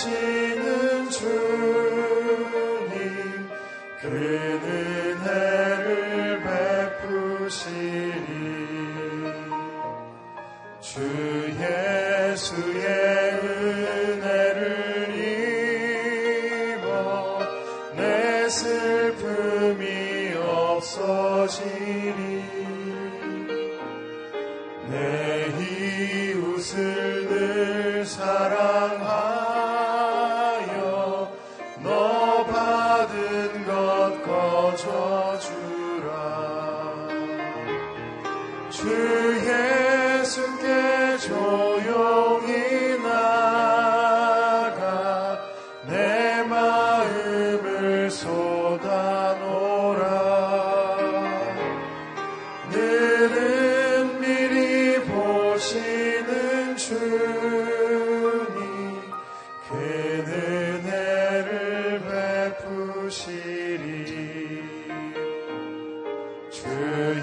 하시는 주. 주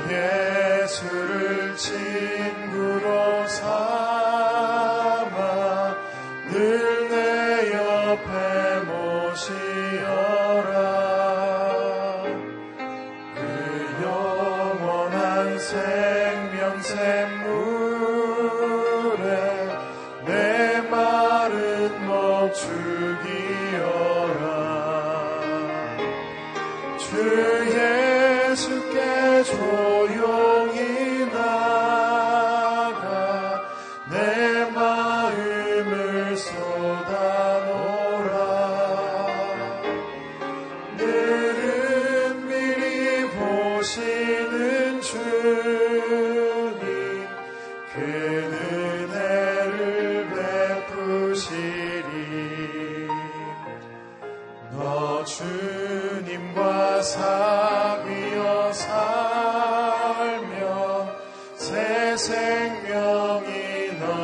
예수를 친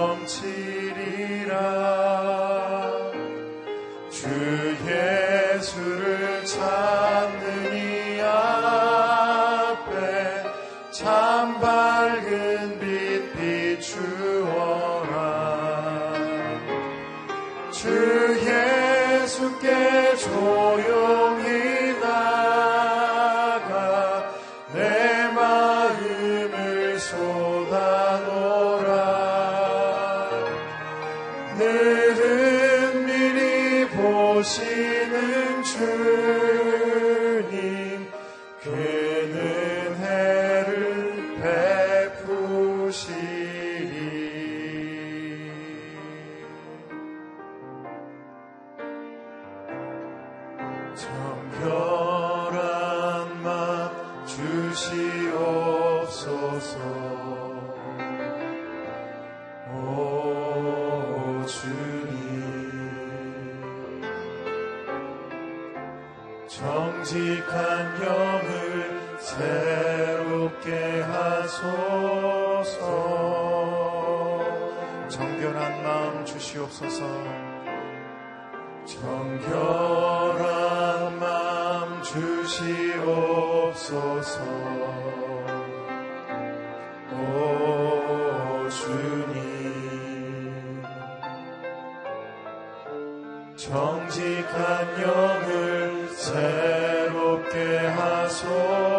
넘치리라. 주 예수를 정직한 영을 새롭게 하소서. 정결한 마음 주시옵소서. 정결한 마음 주시옵소서. 오 주님. 정직한 영을 새롭게 하소서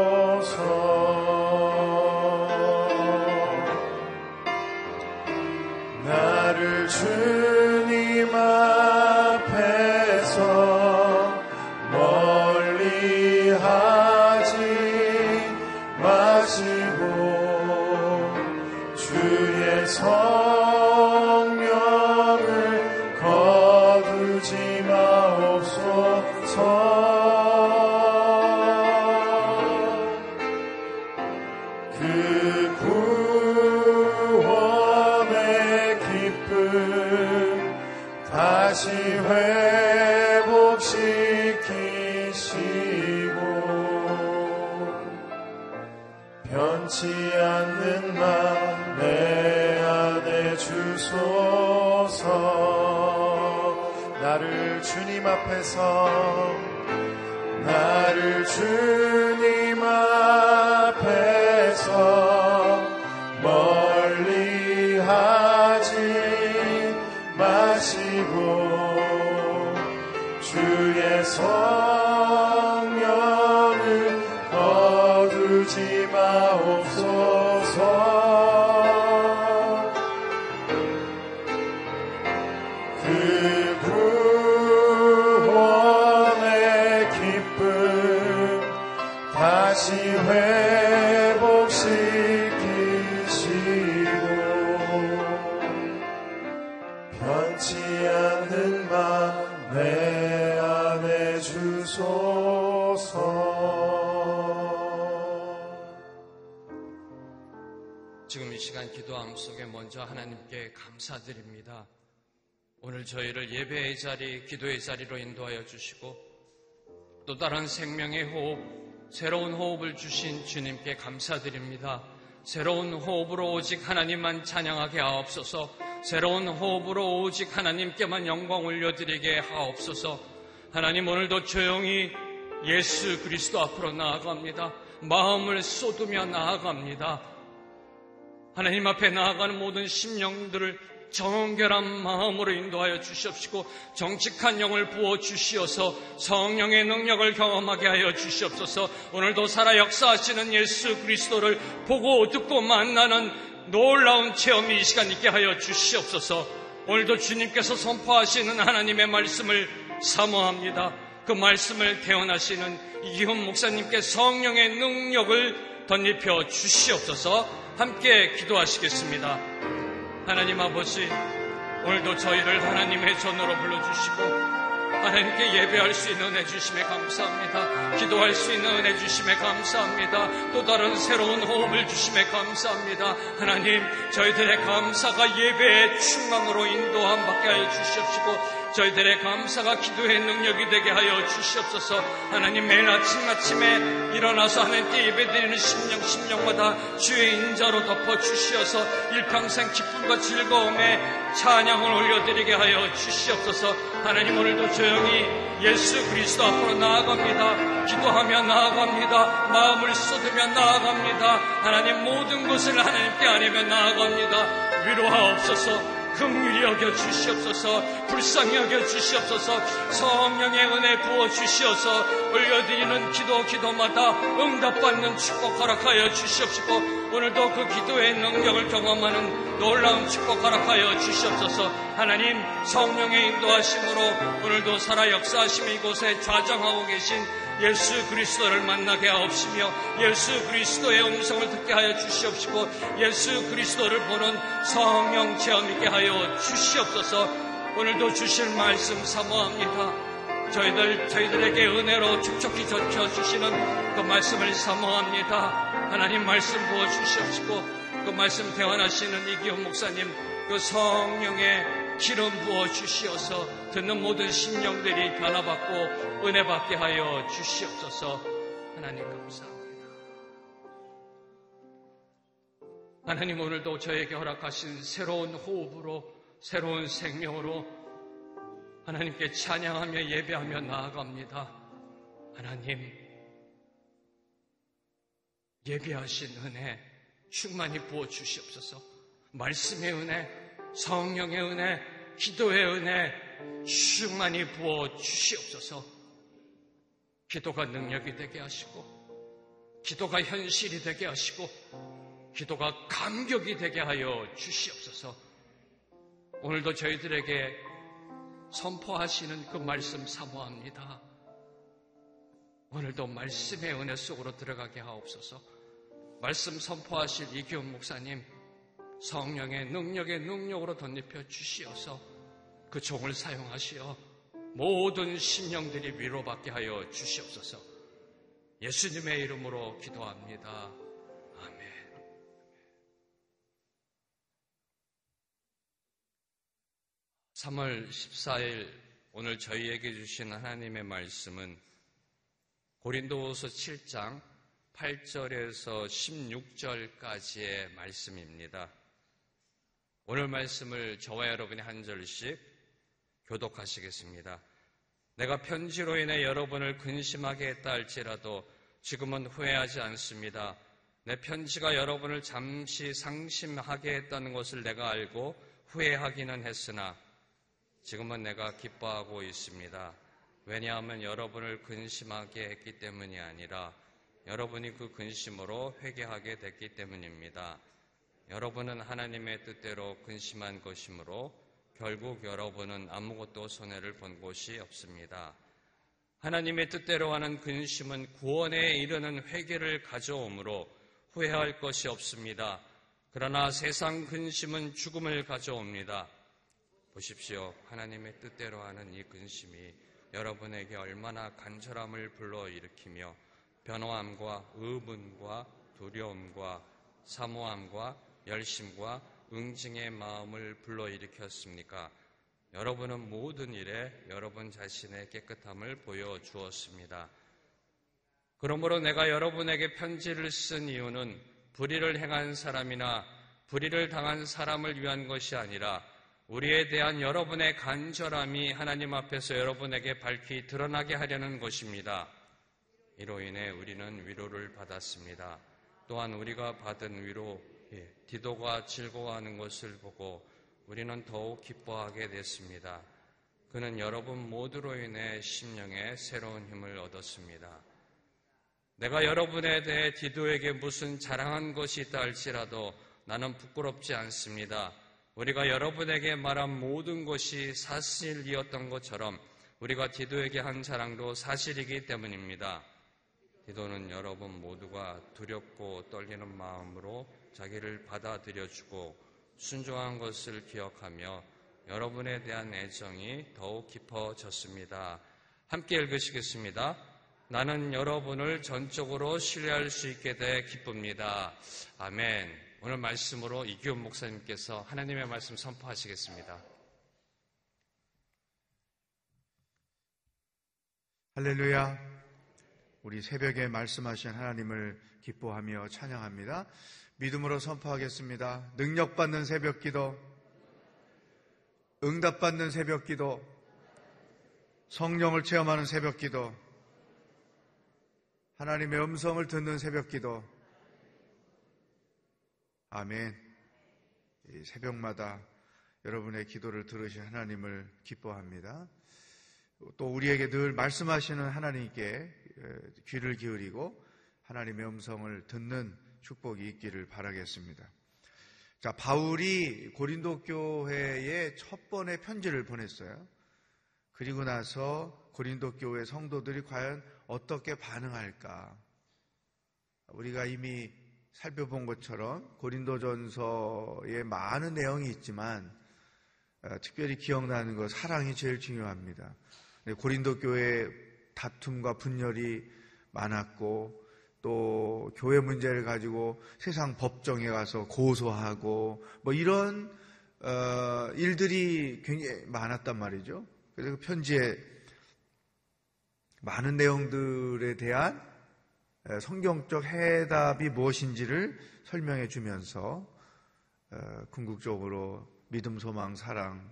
다시 회복시키시고 변치 않는 나내 안에 주소서 나를 주님 앞에서 먼저 하나님께 감사드립니다. 오늘 저희를 예배의 자리, 기도의 자리로 인도하여 주시고 또 다른 생명의 호흡, 새로운 호흡을 주신 주님께 감사드립니다. 새로운 호흡으로 오직 하나님만 찬양하게 하옵소서, 새로운 호흡으로 오직 하나님께만 영광 올려드리게 하옵소서, 하나님 오늘도 조용히 예수 그리스도 앞으로 나아갑니다. 마음을 쏟으며 나아갑니다. 하나님 앞에 나아가는 모든 심령들을 정결한 마음으로 인도하여 주시옵시고 정직한 영을 부어 주시어서 성령의 능력을 경험하게 하여 주시옵소서 오늘도 살아 역사하시는 예수 그리스도를 보고 듣고 만나는 놀라운 체험이 이 시간 있게 하여 주시옵소서. 오늘도 주님께서 선포하시는 하나님의 말씀을 사모합니다. 그 말씀을 태어나시는 이기훈 목사님께 성령의 능력을 덧입혀 주시옵소서. 함께 기도하시겠습니다. 하나님 아버지, 오늘도 저희를 하나님의 전으로 불러주시고, 하나님께 예배할 수 있는 은혜 주심에 감사합니다. 기도할 수 있는 은혜 주심에 감사합니다. 또 다른 새로운 호흡을 주심에 감사합니다. 하나님, 저희들의 감사가 예배의 충만으로 인도함 받게 하여 주시옵시고, 저희들의 감사가 기도의 능력이 되게 하여 주시옵소서. 하나님 매일 아침 아침에 일어나서 하나님께 예배드리는 심령 심령마다 주의 인자로 덮어 주시어서 일평생 기쁨과 즐거움에 찬양을 올려드리게 하여 주시옵소서. 하나님 오늘도 조용히 예수 그리스도 앞으로 나아갑니다. 기도하며 나아갑니다. 마음을 쏟으며 나아갑니다. 하나님 모든 것을 하나님께 아뢰며 나아갑니다. 위로하옵소서 긍휼히 여겨 주시옵소서 불쌍히 여겨 주시옵소서 성령의 은혜 부어 주시어서 올려드리는 기도 기도마다 응답받는 축복 허락하여 주시옵시고 오늘도 그 기도의 능력을 경험하는 놀라운 축복 허락하여 주시옵소서 하나님 성령의 인도하심으로 오늘도 살아 역사하시며 이곳에 좌정하고 계신 예수 그리스도를 만나게 하옵시며 예수 그리스도의 음성을 듣게 하여 주시옵시고 예수 그리스도를 보는 성령 체험 있게 하여 주시옵소서 오늘도 주실 말씀 사모합니다. 저희들, 저희들에게 은혜로 축적히 젖혀 주시는 그 말씀을 사모합니다. 하나님 말씀 부어 주시옵시고 그 말씀 대환하시는 이기호 목사님 그 성령의 기름 부어 주시어서 듣는 모든 심령들이 변화받고 은혜 받게 하여 주시옵소서 하나님 감사합니다. 하나님 오늘도 저에게 허락하신 새로운 호흡으로 새로운 생명으로 하나님께 찬양하며 예배하며 나아갑니다. 하나님 예배하신 은혜 충만히 부어 주시옵소서 말씀의 은혜 성령의 은혜, 기도의 은혜 충만히 부어 주시옵소서. 기도가 능력이 되게 하시고, 기도가 현실이 되게 하시고, 기도가 감격이 되게 하여 주시옵소서. 오늘도 저희들에게 선포하시는 그 말씀 사모합니다. 오늘도 말씀의 은혜 속으로 들어가게 하옵소서. 말씀 선포하실 이기훈 목사님, 성령의 능력의 능력으로 덧입혀 주시어서 그 종을 사용하시어 모든 심령들이 위로받게 하여 주시옵소서. 예수님의 이름으로 기도합니다. 아멘. 3월 14일 오늘 저희에게 주신 하나님의 말씀은 고린도후서 7장 8절에서 16절까지의 말씀입니다. 오늘 말씀을 저와 여러분이 한 절씩 교독하시겠습니다. 내가 편지로 인해 여러분을 근심하게 했다 할지라도 지금은 후회하지 않습니다. 내 편지가 여러분을 잠시 상심하게 했다는 것을 내가 알고 후회하기는 했으나 지금은 내가 기뻐하고 있습니다. 왜냐하면 여러분을 근심하게 했기 때문이 아니라 여러분이 그 근심으로 회개하게 됐기 때문입니다. 여러분은 하나님의 뜻대로 근심한 것이므로 결국 여러분은 아무것도 손해를 본 곳이 없습니다. 하나님의 뜻대로 하는 근심은 구원에 이르는 회개를 가져오므로 후회할 것이 없습니다. 그러나 세상 근심은 죽음을 가져옵니다. 보십시오. 하나님의 뜻대로 하는 이 근심이 여러분에게 얼마나 간절함을 불러일으키며 변호함과 의문과 두려움과 사모함과 열심과 응징의 마음을 불러일으켰습니까? 여러분은 모든 일에 여러분 자신의 깨끗함을 보여주었습니다. 그러므로 내가 여러분에게 편지를 쓴 이유는 불의를 행한 사람이나 불의를 당한 사람을 위한 것이 아니라 우리에 대한 여러분의 간절함이 하나님 앞에서 여러분에게 밝히 드러나게 하려는 것입니다. 이로 인해 우리는 위로를 받았습니다. 또한 우리가 받은 위로, 예, 디도가 즐거워하는 것을 보고 우리는 더욱 기뻐하게 됐습니다. 그는 여러분 모두로 인해 심령에 새로운 힘을 얻었습니다. 내가 여러분에 대해 디도에게 무슨 자랑한 것이 있다 할지라도 나는 부끄럽지 않습니다. 우리가 여러분에게 말한 모든 것이 사실이었던 것처럼 우리가 디도에게 한 자랑도 사실이기 때문입니다. 디도는 여러분 모두가 두렵고 떨리는 마음으로 자기를 받아들여주고 순종한 것을 기억하며 여러분에 대한 애정이 더욱 깊어졌습니다. 함께 읽으시겠습니다. 나는 여러분을 전적으로 신뢰할 수 있게 돼 기쁩니다. 아멘. 오늘 말씀으로 이기훈 목사님께서 하나님의 말씀 선포하시겠습니다. 할렐루야. 우리 새벽에 말씀하신 하나님을 기뻐하며 찬양합니다. 믿음으로 선포하겠습니다. 능력받는 새벽 기도, 응답받는 새벽 기도, 성령을 체험하는 새벽 기도, 하나님의 음성을 듣는 새벽 기도, 아멘. 새벽마다 여러분의 기도를 들으신 하나님을 기뻐합니다. 또 우리에게 늘 말씀하시는 하나님께 귀를 기울이고 하나님의 음성을 듣는 축복이 있기를 바라겠습니다. 자, 바울이 고린도 교회에 첫 번의 편지를 보냈어요. 그리고 나서 고린도 교회 성도들이 과연 어떻게 반응할까? 우리가 이미 살펴본 것처럼 고린도전서에 많은 내용이 있지만 어, 특별히 기억나는 것 사랑이 제일 중요합니다. 네, 고린도 교회 다툼과 분열이 많았고 또 교회 문제를 가지고 세상 법정에 가서 고소하고 뭐 이런 어, 일들이 굉장히 많았단 말이죠. 그래서 그 편지에 많은 내용들에 대한 성경적 해답이 무엇인지를 설명해 주면서 어, 궁극적으로 믿음, 소망, 사랑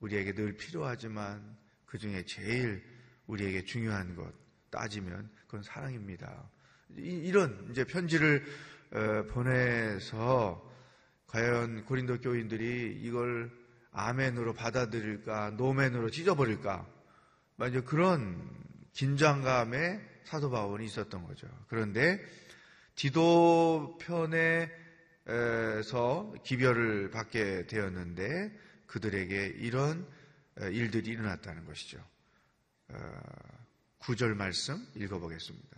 우리에게 늘 필요하지만 그 중에 제일 우리에게 중요한 것 따지면 그건 사랑입니다. 이런 이제 편지를 어, 보내서 과연 고린도 교인들이 이걸 아멘으로 받아들일까, 노멘으로 찢어버릴까, 만약 그런 긴장감에 사도 바울이 있었던 거죠. 그런데 디도 편에서 기별을 받게 되었는데 그들에게 이런 일들이 일어났다는 것이죠. 어, 구절 말씀 읽어보겠습니다.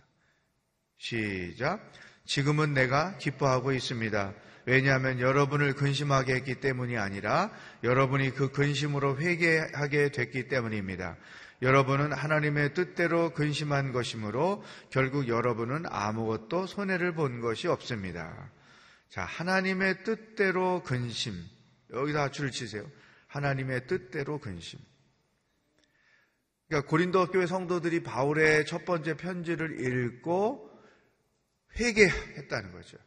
시작. 지금은 내가 기뻐하고 있습니다. 왜냐하면 여러분을 근심하게 했기 때문이 아니라 여러분이 그 근심으로 회개하게 됐기 때문입니다. 여러분은 하나님의 뜻대로 근심한 것이므로 결국 여러분은 아무것도 손해를 본 것이 없습니다. 자, 하나님의 뜻대로 근심. 여기다 줄을 치세요. 하나님의 뜻대로 근심. 그러니까 고린도 교회 성도들이 바울의 첫 번째 편지를 읽고 회개했다는 거죠.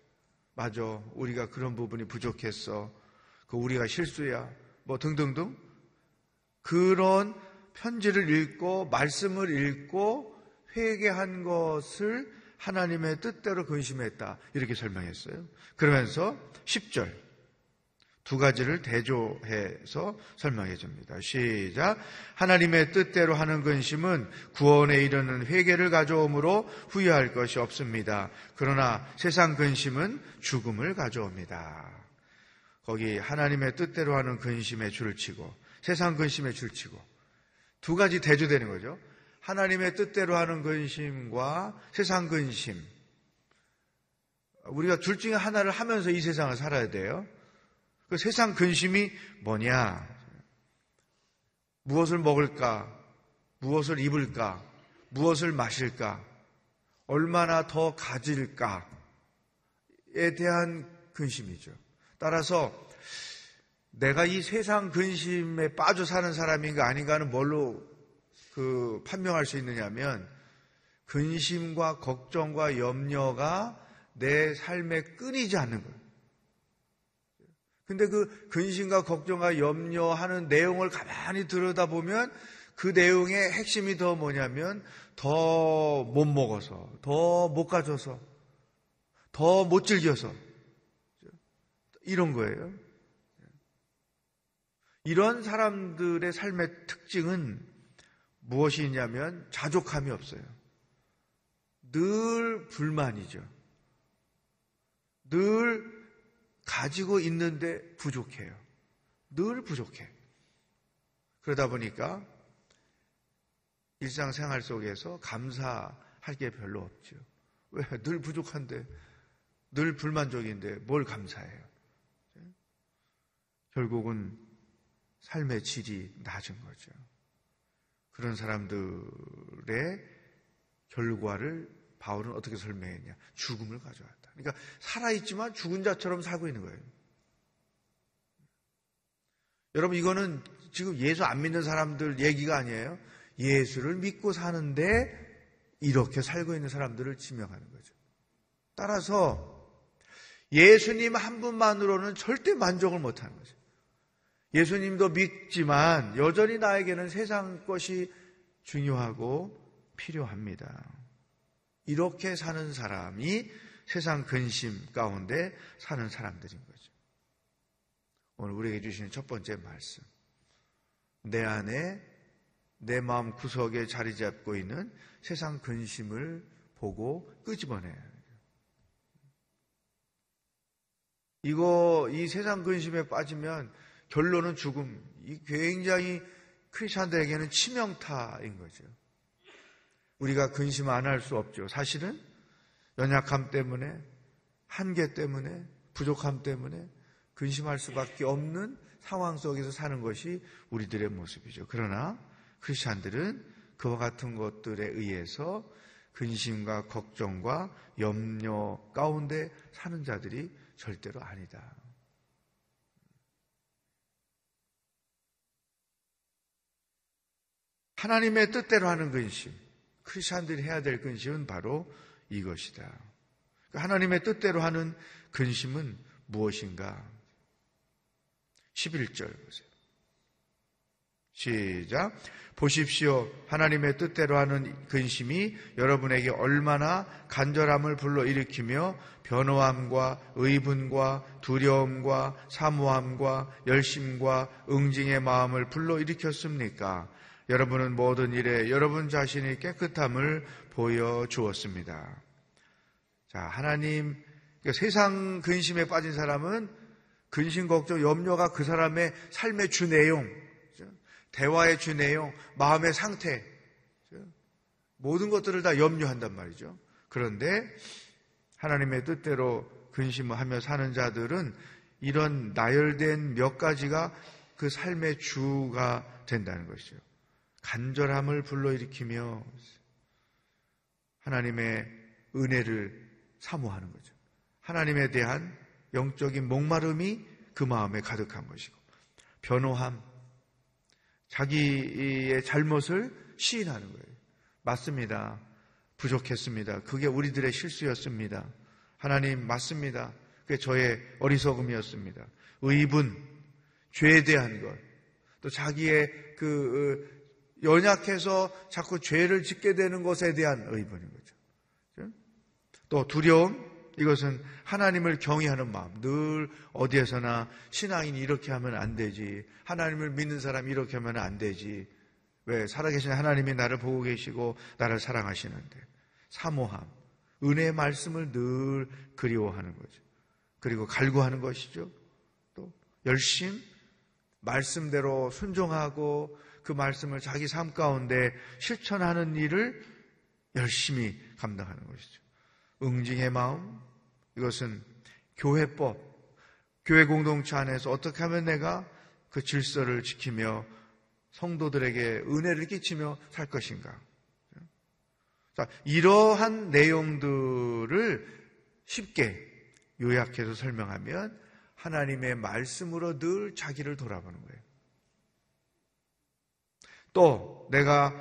맞아. 우리가 그런 부분이 부족했어. 그 우리가 실수야. 뭐 등등등. 그런 편지를 읽고 말씀을 읽고 회개한 것을 하나님의 뜻대로 근심했다. 이렇게 설명했어요. 그러면서 10절 두 가지를 대조해서 설명해 줍니다. 시작. 하나님의 뜻대로 하는 근심은 구원에 이르는 회개를 가져오므로 후회할 것이 없습니다. 그러나 세상 근심은 죽음을 가져옵니다. 거기 하나님의 뜻대로 하는 근심에 줄을 치고 세상 근심에 줄 치고 두 가지 대조되는 거죠. 하나님의 뜻대로 하는 근심과 세상 근심. 우리가 둘 중에 하나를 하면서 이 세상을 살아야 돼요. 그 세상 근심이 뭐냐? 무엇을 먹을까? 무엇을 입을까? 무엇을 마실까? 얼마나 더 가질까에 대한 근심이죠. 따라서 내가 이 세상 근심에 빠져 사는 사람인가 아닌가는 뭘로 그 판명할 수 있느냐면 근심과 걱정과 염려가 내 삶에 끊이지 않는 거예요. 근데 그 근심과 걱정과 염려하는 내용을 가만히 들여다보면 그 내용의 핵심이 더 뭐냐면 더 못 먹어서, 더 못 가져서, 더 못 즐겨서 이런 거예요. 이런 사람들의 삶의 특징은 무엇이 있냐면 자족함이 없어요. 늘 불만이죠. 늘 가지고 있는데 부족해요. 늘 부족해. 그러다 보니까 일상생활 속에서 감사할 게 별로 없죠. 왜? 늘 부족한데, 늘 불만족인데 뭘 감사해요? 결국은 삶의 질이 낮은 거죠. 그런 사람들의 결과를 바울은 어떻게 설명했냐? 죽음을 가져왔다. 그러니까 살아있지만 죽은 자처럼 살고 있는 거예요. 여러분, 이거는 지금 예수 안 믿는 사람들 얘기가 아니에요. 예수를 믿고 사는데 이렇게 살고 있는 사람들을 지명하는 거죠. 따라서 예수님 한 분만으로는 절대 만족을 못 하는 거죠. 예수님도 믿지만 여전히 나에게는 세상 것이 중요하고 필요합니다. 이렇게 사는 사람이 세상 근심 가운데 사는 사람들인 거죠. 오늘 우리에게 주시는 첫 번째 말씀. 내 안에 내 마음 구석에 자리 잡고 있는 세상 근심을 보고 끄집어내야 해요. 이거, 이 세상 근심에 빠지면 결론은 죽음. 이 굉장히 크리스천들에게는 치명타인 거죠. 우리가 근심 안 할 수 없죠. 사실은 연약함 때문에, 한계 때문에, 부족함 때문에 근심할 수밖에 없는 상황 속에서 사는 것이 우리들의 모습이죠. 그러나 크리스천들은 그와 같은 것들에 의해서 근심과 걱정과 염려 가운데 사는 자들이 절대로 아니다. 하나님의 뜻대로 하는 근심, 크리스천들이 해야 될 근심은 바로 이것이다. 그러니까 하나님의 뜻대로 하는 근심은 무엇인가? 11절 보세요. 시작. 보십시오. 하나님의 뜻대로 하는 근심이 여러분에게 얼마나 간절함을 불러일으키며 변호함과 의분과 두려움과 사모함과 열심과 응징의 마음을 불러일으켰습니까? 여러분은 모든 일에 여러분 자신이 깨끗함을 보여주었습니다. 자, 하나님, 그러니까 세상 근심에 빠진 사람은 근심, 걱정, 염려가 그 사람의 삶의 주 내용, 대화의 주 내용, 마음의 상태, 모든 것들을 다 염려한단 말이죠. 그런데 하나님의 뜻대로 근심을 하며 사는 자들은 이런 나열된 몇 가지가 그 삶의 주가 된다는 것이죠. 간절함을 불러일으키며 하나님의 은혜를 사모하는 거죠. 하나님에 대한 영적인 목마름이 그 마음에 가득한 것이고 변호함, 자기의 잘못을 시인하는 거예요. 맞습니다. 부족했습니다. 그게 우리들의 실수였습니다. 하나님 맞습니다. 그게 저의 어리석음이었습니다. 의분, 죄에 대한 것, 또 자기의 그 어, 연약해서 자꾸 죄를 짓게 되는 것에 대한 의분인 거죠. 또 두려움, 이것은 하나님을 경외하는 마음. 늘 어디에서나 신앙인이 이렇게 하면 안 되지. 하나님을 믿는 사람이 이렇게 하면 안 되지. 왜? 살아계신 하나님이 나를 보고 계시고 나를 사랑하시는데. 사모함. 은혜의 말씀을 늘 그리워하는 거죠. 그리고 갈구하는 것이죠. 또 열심, 말씀대로 순종하고 그 말씀을 자기 삶 가운데 실천하는 일을 열심히 감당하는 것이죠. 응징의 마음, 이것은 교회법, 교회 공동체 안에서 어떻게 하면 내가 그 질서를 지키며 성도들에게 은혜를 끼치며 살 것인가. 자, 이러한 내용들을 쉽게 요약해서 설명하면 하나님의 말씀으로 늘 자기를 돌아보는 거예요. 또 내가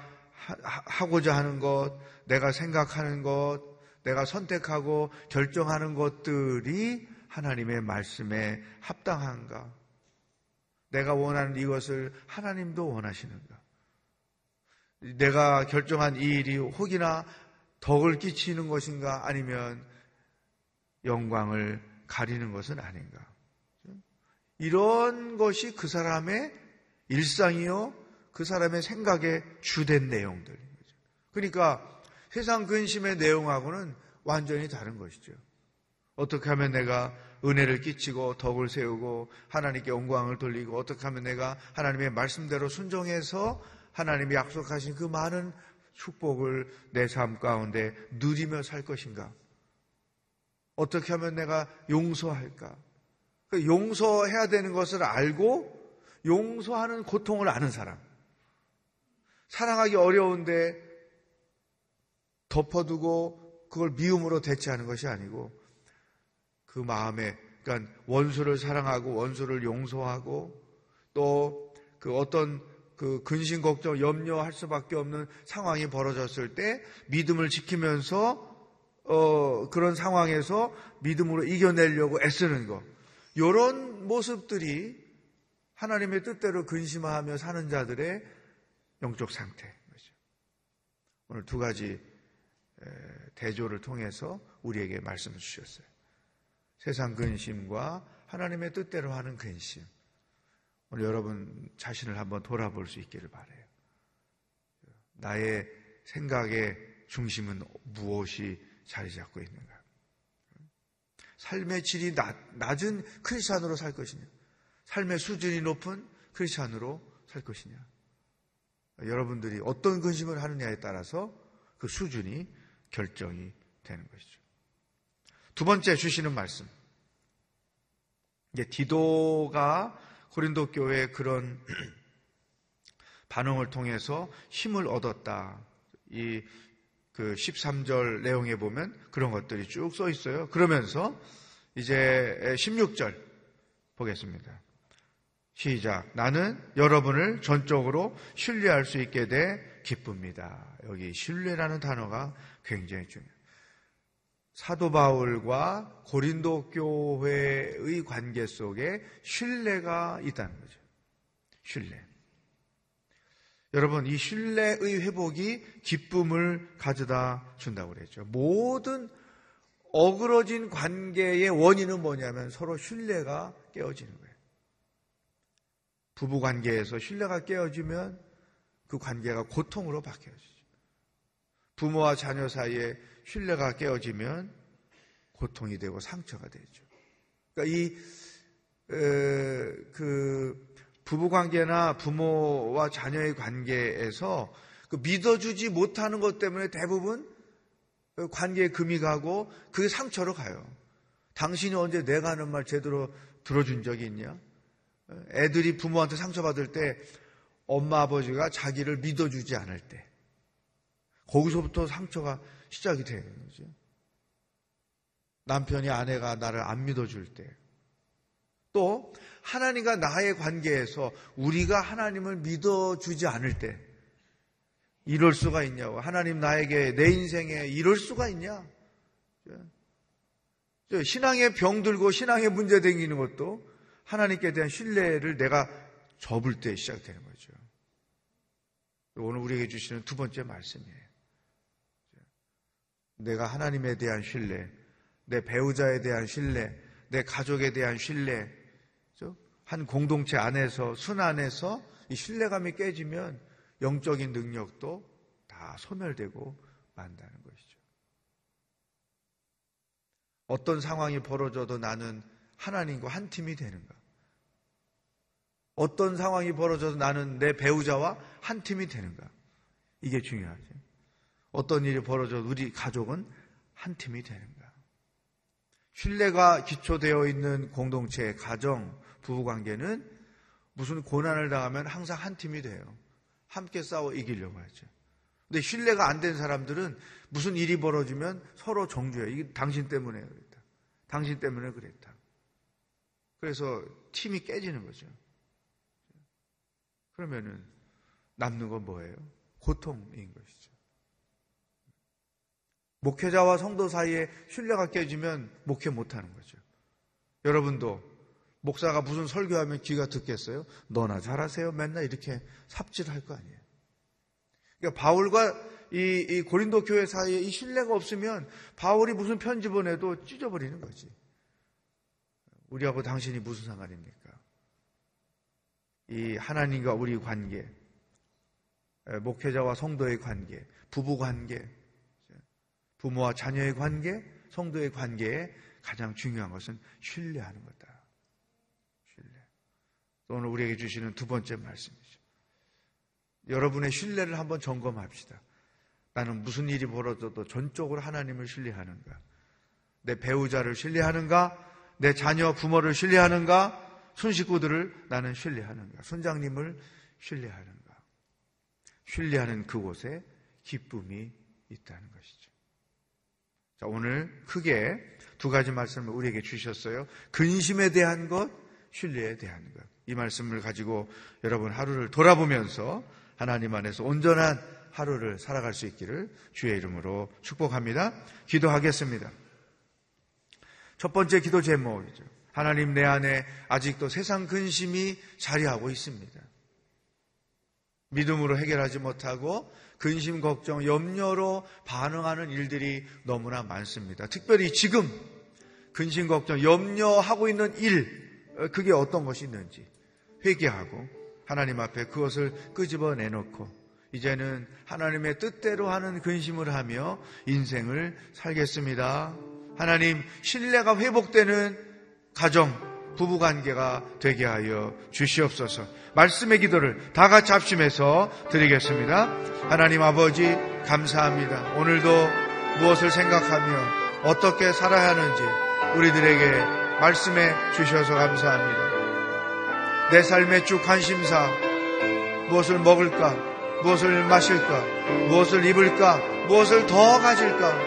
하고자 하는 것, 내가 생각하는 것, 내가 선택하고 결정하는 것들이 하나님의 말씀에 합당한가? 내가 원하는 이것을 하나님도 원하시는가? 내가 결정한 이 일이 혹이나 덕을 끼치는 것인가 아니면 영광을 가리는 것은 아닌가? 이런 것이 그 사람의 일상이요, 그 사람의 생각에 주된 내용들인 거죠. 그러니까 세상 근심의 내용하고는 완전히 다른 것이죠. 어떻게 하면 내가 은혜를 끼치고 덕을 세우고 하나님께 영광을 돌리고 어떻게 하면 내가 하나님의 말씀대로 순종해서 하나님이 약속하신 그 많은 축복을 내 삶 가운데 누리며 살 것인가? 어떻게 하면 내가 용서할까? 그 용서해야 되는 것을 알고 용서하는 고통을 아는 사람. 사랑하기 어려운데 덮어두고 그걸 미움으로 대체하는 것이 아니고 그 마음에 그러니까 원수를 사랑하고 원수를 용서하고 또 그 어떤 그 근심 걱정 염려할 수밖에 없는 상황이 벌어졌을 때 믿음을 지키면서 어 그런 상황에서 믿음으로 이겨내려고 애쓰는 것 이런 모습들이 하나님의 뜻대로 근심하며 사는 자들의 영적 상태 오늘 두 가지 대조를 통해서 우리에게 말씀을 주셨어요. 세상 근심과 하나님의 뜻대로 하는 근심. 오늘 여러분 자신을 한번 돌아볼 수 있기를 바래요. 나의 생각의 중심은 무엇이 자리 잡고 있는가? 삶의 질이 낮, 낮은 크리스찬으로 살 것이냐? 삶의 수준이 높은 크리스찬으로 살 것이냐? 여러분들이 어떤 근심을 하느냐에 따라서 그 수준이 결정이 되는 것이죠. 두 번째 주시는 말씀. 이제 디도가 고린도 교회의 그런 반응을 통해서 힘을 얻었다. 이 그 13절 내용에 보면 그런 것들이 쭉 써 있어요. 그러면서 이제 16절 보겠습니다. 시작. 나는 여러분을 전적으로 신뢰할 수 있게 돼 기쁩니다. 여기 신뢰라는 단어가 굉장히 중요해요. 사도 바울과 고린도 교회의 관계 속에 신뢰가 있다는 거죠. 신뢰. 여러분, 이 신뢰의 회복이 기쁨을 가져다 준다고 그랬죠. 모든 어그러진 관계의 원인은 뭐냐면 서로 신뢰가 깨어지는 거예요. 부부 관계에서 신뢰가 깨어지면 그 관계가 고통으로 바뀌어지죠. 부모와 자녀 사이에 신뢰가 깨어지면 고통이 되고 상처가 되죠. 그러니까 이, 그, 부부 관계나 부모와 자녀의 관계에서 그 믿어주지 못하는 것 때문에 대부분 그 관계에 금이 가고 그게 상처로 가요. 당신이 언제 내가 하는 말 제대로 들어준 적이 있냐? 애들이 부모한테 상처받을 때 엄마 아버지가 자기를 믿어주지 않을 때 거기서부터 상처가 시작이 되는 거죠. 남편이 아내가 나를 안 믿어줄 때. 또, 하나님과 나의 관계에서 우리가 하나님을 믿어주지 않을 때, 이럴 수가 있냐고. 하나님 나에게, 내 인생에 이럴 수가 있냐? 신앙의 병 들고 신앙의 문제 생기는 것도 하나님께 대한 신뢰를 내가 접을 때 시작되는 거죠. 오늘 우리에게 주시는 두 번째 말씀이에요. 내가 하나님에 대한 신뢰, 내 배우자에 대한 신뢰, 내 가족에 대한 신뢰, 한 공동체 안에서, 순 안에서 이 신뢰감이 깨지면 영적인 능력도 다 소멸되고 만다는 것이죠. 어떤 상황이 벌어져도 나는 하나님과 한 팀이 되는가? 어떤 상황이 벌어져도 나는 내 배우자와 한 팀이 되는가? 이게 중요하죠. 어떤 일이 벌어져도 우리 가족은 한 팀이 되는가? 신뢰가 기초되어 있는 공동체, 가정, 부부관계는 무슨 고난을 당하면 항상 한 팀이 돼요. 함께 싸워 이기려고 하죠. 근데 신뢰가 안 된 사람들은 무슨 일이 벌어지면 서로 정죄해. 이게 당신 때문에 그랬다. 당신 때문에 그랬다. 그래서 팀이 깨지는 거죠. 그러면은 남는 건 뭐예요? 고통인 것이죠. 목회자와 성도 사이에 신뢰가 깨지면 목회 못하는 거죠. 여러분도 목사가 무슨 설교하면 귀가 듣겠어요? 너나 잘하세요. 맨날 이렇게 삽질할 거 아니에요. 그러니까 바울과 이, 이 고린도 교회 사이에 이 신뢰가 없으면 바울이 무슨 편지 보내도 찢어버리는 거지. 우리하고 당신이 무슨 상관입니까? 이 하나님과 우리 관계, 목회자와 성도의 관계, 부부 관계, 부모와 자녀의 관계, 성도의 관계에 가장 중요한 것은 신뢰하는 거다. 신뢰. 오늘 우리에게 주시는 두 번째 말씀이죠. 여러분의 신뢰를 한번 점검합시다. 나는 무슨 일이 벌어져도 전적으로 하나님을 신뢰하는가? 내 배우자를 신뢰하는가? 내 자녀, 부모를 신뢰하는가? 손 식구들을 나는 신뢰하는가? 손장님을 신뢰하는가? 신뢰하는 그곳에 기쁨이 있다는 것이죠. 자, 오늘 크게 두 가지 말씀을 우리에게 주셨어요. 근심에 대한 것, 신뢰에 대한 것. 이 말씀을 가지고 여러분 하루를 돌아보면서 하나님 안에서 온전한 하루를 살아갈 수 있기를 주의 이름으로 축복합니다. 기도하겠습니다. 첫 번째 기도 제목이죠. 하나님 내 안에 아직도 세상 근심이 자리하고 있습니다. 믿음으로 해결하지 못하고 근심, 걱정, 염려로 반응하는 일들이 너무나 많습니다. 특별히 지금 근심, 걱정, 염려하고 있는 일, 그게 어떤 것이 있는지 회개하고 하나님 앞에 그것을 끄집어 내놓고 이제는 하나님의 뜻대로 하는 근심을 하며 인생을 살겠습니다. 하나님, 신뢰가 회복되는 가정, 부부 관계가 되게 하여 주시옵소서. 말씀의 기도를 다 같이 합심해서 드리겠습니다. 하나님 아버지, 감사합니다. 오늘도 무엇을 생각하며 어떻게 살아야 하는지 우리들에게 말씀해 주셔서 감사합니다. 내 삶의 주 관심사, 무엇을 먹을까, 무엇을 마실까, 무엇을 입을까, 무엇을 더 가질까,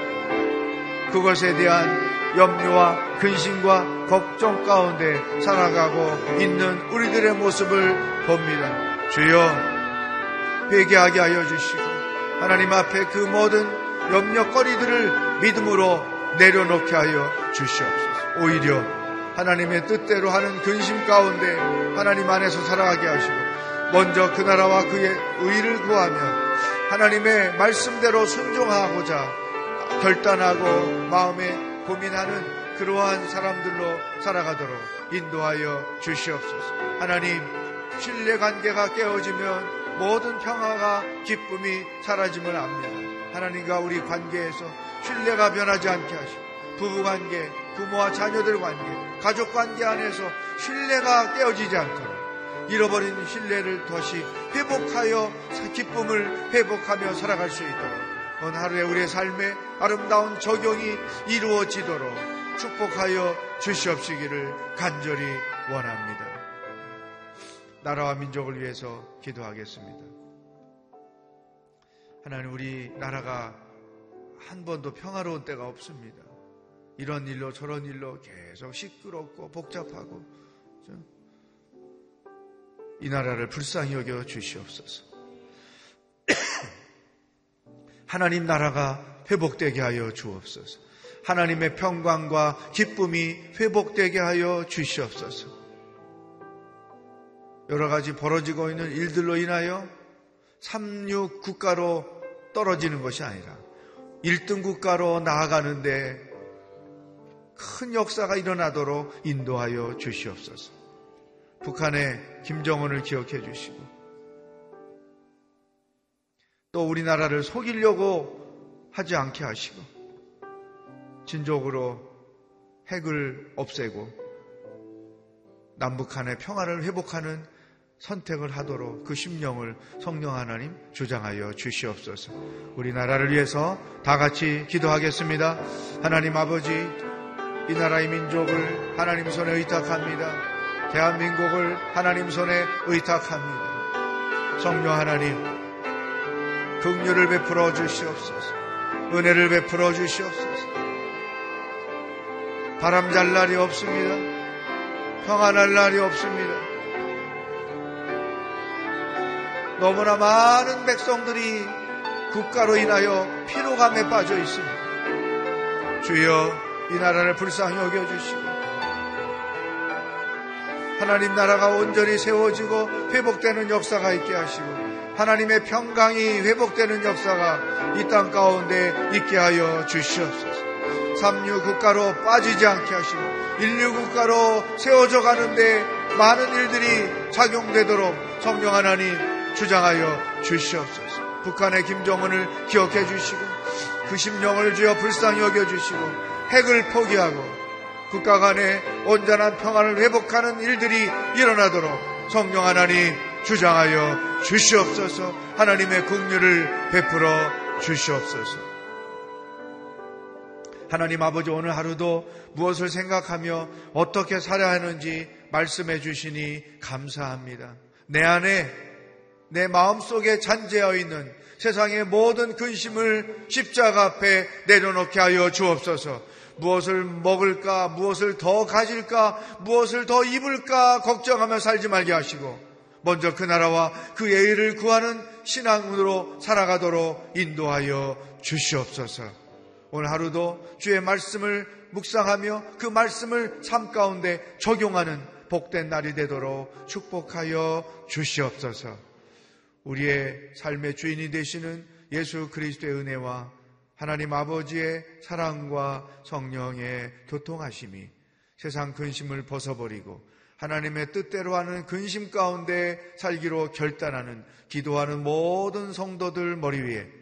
그것에 대한 염려와 근심과 걱정 가운데 살아가고 있는 우리들의 모습을 봅니다. 주여 회개하게 하여 주시고 하나님 앞에 그 모든 염려거리들을 믿음으로 내려놓게 하여 주시옵소서. 오히려 하나님의 뜻대로 하는 근심 가운데 하나님 안에서 살아가게 하시고 먼저 그 나라와 그의 의를 구하며 하나님의 말씀대로 순종하고자 결단하고 마음에 고민하는 그러한 사람들로 살아가도록 인도하여 주시옵소서. 하나님, 신뢰 관계가 깨어지면 모든 평화가 기쁨이 사라짐을 압니다. 하나님과 우리 관계에서 신뢰가 변하지 않게 하시고 부부 관계, 부모와 자녀들 관계, 가족 관계 안에서 신뢰가 깨어지지 않도록 잃어버린 신뢰를 다시 회복하여 기쁨을 회복하며 살아갈 수 있도록 오늘 하루에 우리의 삶에 아름다운 적용이 이루어지도록 축복하여 주시옵시기를 간절히 원합니다. 나라와 민족을 위해서 기도하겠습니다. 하나님, 우리 나라가 한 번도 평화로운 때가 없습니다. 이런 일로 저런 일로 계속 시끄럽고 복잡하고 이 나라를 불쌍히 여겨 주시옵소서. 하나님 나라가 회복되게 하여 주옵소서. 하나님의 평강과 기쁨이 회복되게 하여 주시옵소서. 여러 가지 벌어지고 있는 일들로 인하여 3육 국가로 떨어지는 것이 아니라 1등 국가로 나아가는데 큰 역사가 일어나도록 인도하여 주시옵소서. 북한의 김정은을 기억해 주시고 또 우리나라를 속이려고 하지 않게 하시고 진족으로 핵을 없애고 남북한의 평화를 회복하는 선택을 하도록 그 심령을 성령 하나님 주장하여 주시옵소서. 우리나라를 위해서 다 같이 기도하겠습니다. 하나님 아버지, 이 나라의 민족을 하나님 손에 의탁합니다. 대한민국을 하나님 손에 의탁합니다. 성령 하나님, 긍휼을 베풀어 주시옵소서. 은혜를 베풀어 주시옵소서. 바람 잘 날이 없습니다. 평안할 날이 없습니다. 너무나 많은 백성들이 국가로 인하여 피로감에 빠져 있습니다. 주여 이 나라를 불쌍히 여겨주시고 하나님 나라가 온전히 세워지고 회복되는 역사가 있게 하시고 하나님의 평강이 회복되는 역사가 이 땅 가운데 있게 하여 주시옵소서. 삼류 국가로 빠지지 않게 하시고 인류 국가로 세워져 가는데 많은 일들이 작용되도록 성령 하나님 주장하여 주시옵소서. 북한의 김정은을 기억해 주시고 그 심령을 주여 불쌍히 여겨 주시고 핵을 포기하고 국가 간의 온전한 평안을 회복하는 일들이 일어나도록 성령 하나님 주장하여 주시옵소서. 하나님의 긍휼을 베풀어 주시옵소서. 하나님 아버지 오늘 하루도 무엇을 생각하며 어떻게 살아야 하는지 말씀해 주시니 감사합니다. 내 안에 내 마음 속에 잔재하여 있는 세상의 모든 근심을 십자가 앞에 내려놓게 하여 주옵소서. 무엇을 먹을까, 무엇을 더 가질까, 무엇을 더 입을까 걱정하며 살지 말게 하시고 먼저 그 나라와 그 예의를 구하는 신앙으로 살아가도록 인도하여 주시옵소서. 오늘 하루도 주의 말씀을 묵상하며 그 말씀을 삶 가운데 적용하는 복된 날이 되도록 축복하여 주시옵소서. 우리의 삶의 주인이 되시는 예수 그리스도의 은혜와 하나님 아버지의 사랑과 성령의 교통하심이 세상 근심을 벗어버리고 하나님의 뜻대로 하는 근심 가운데 살기로 결단하는 기도하는 모든 성도들 머리 위에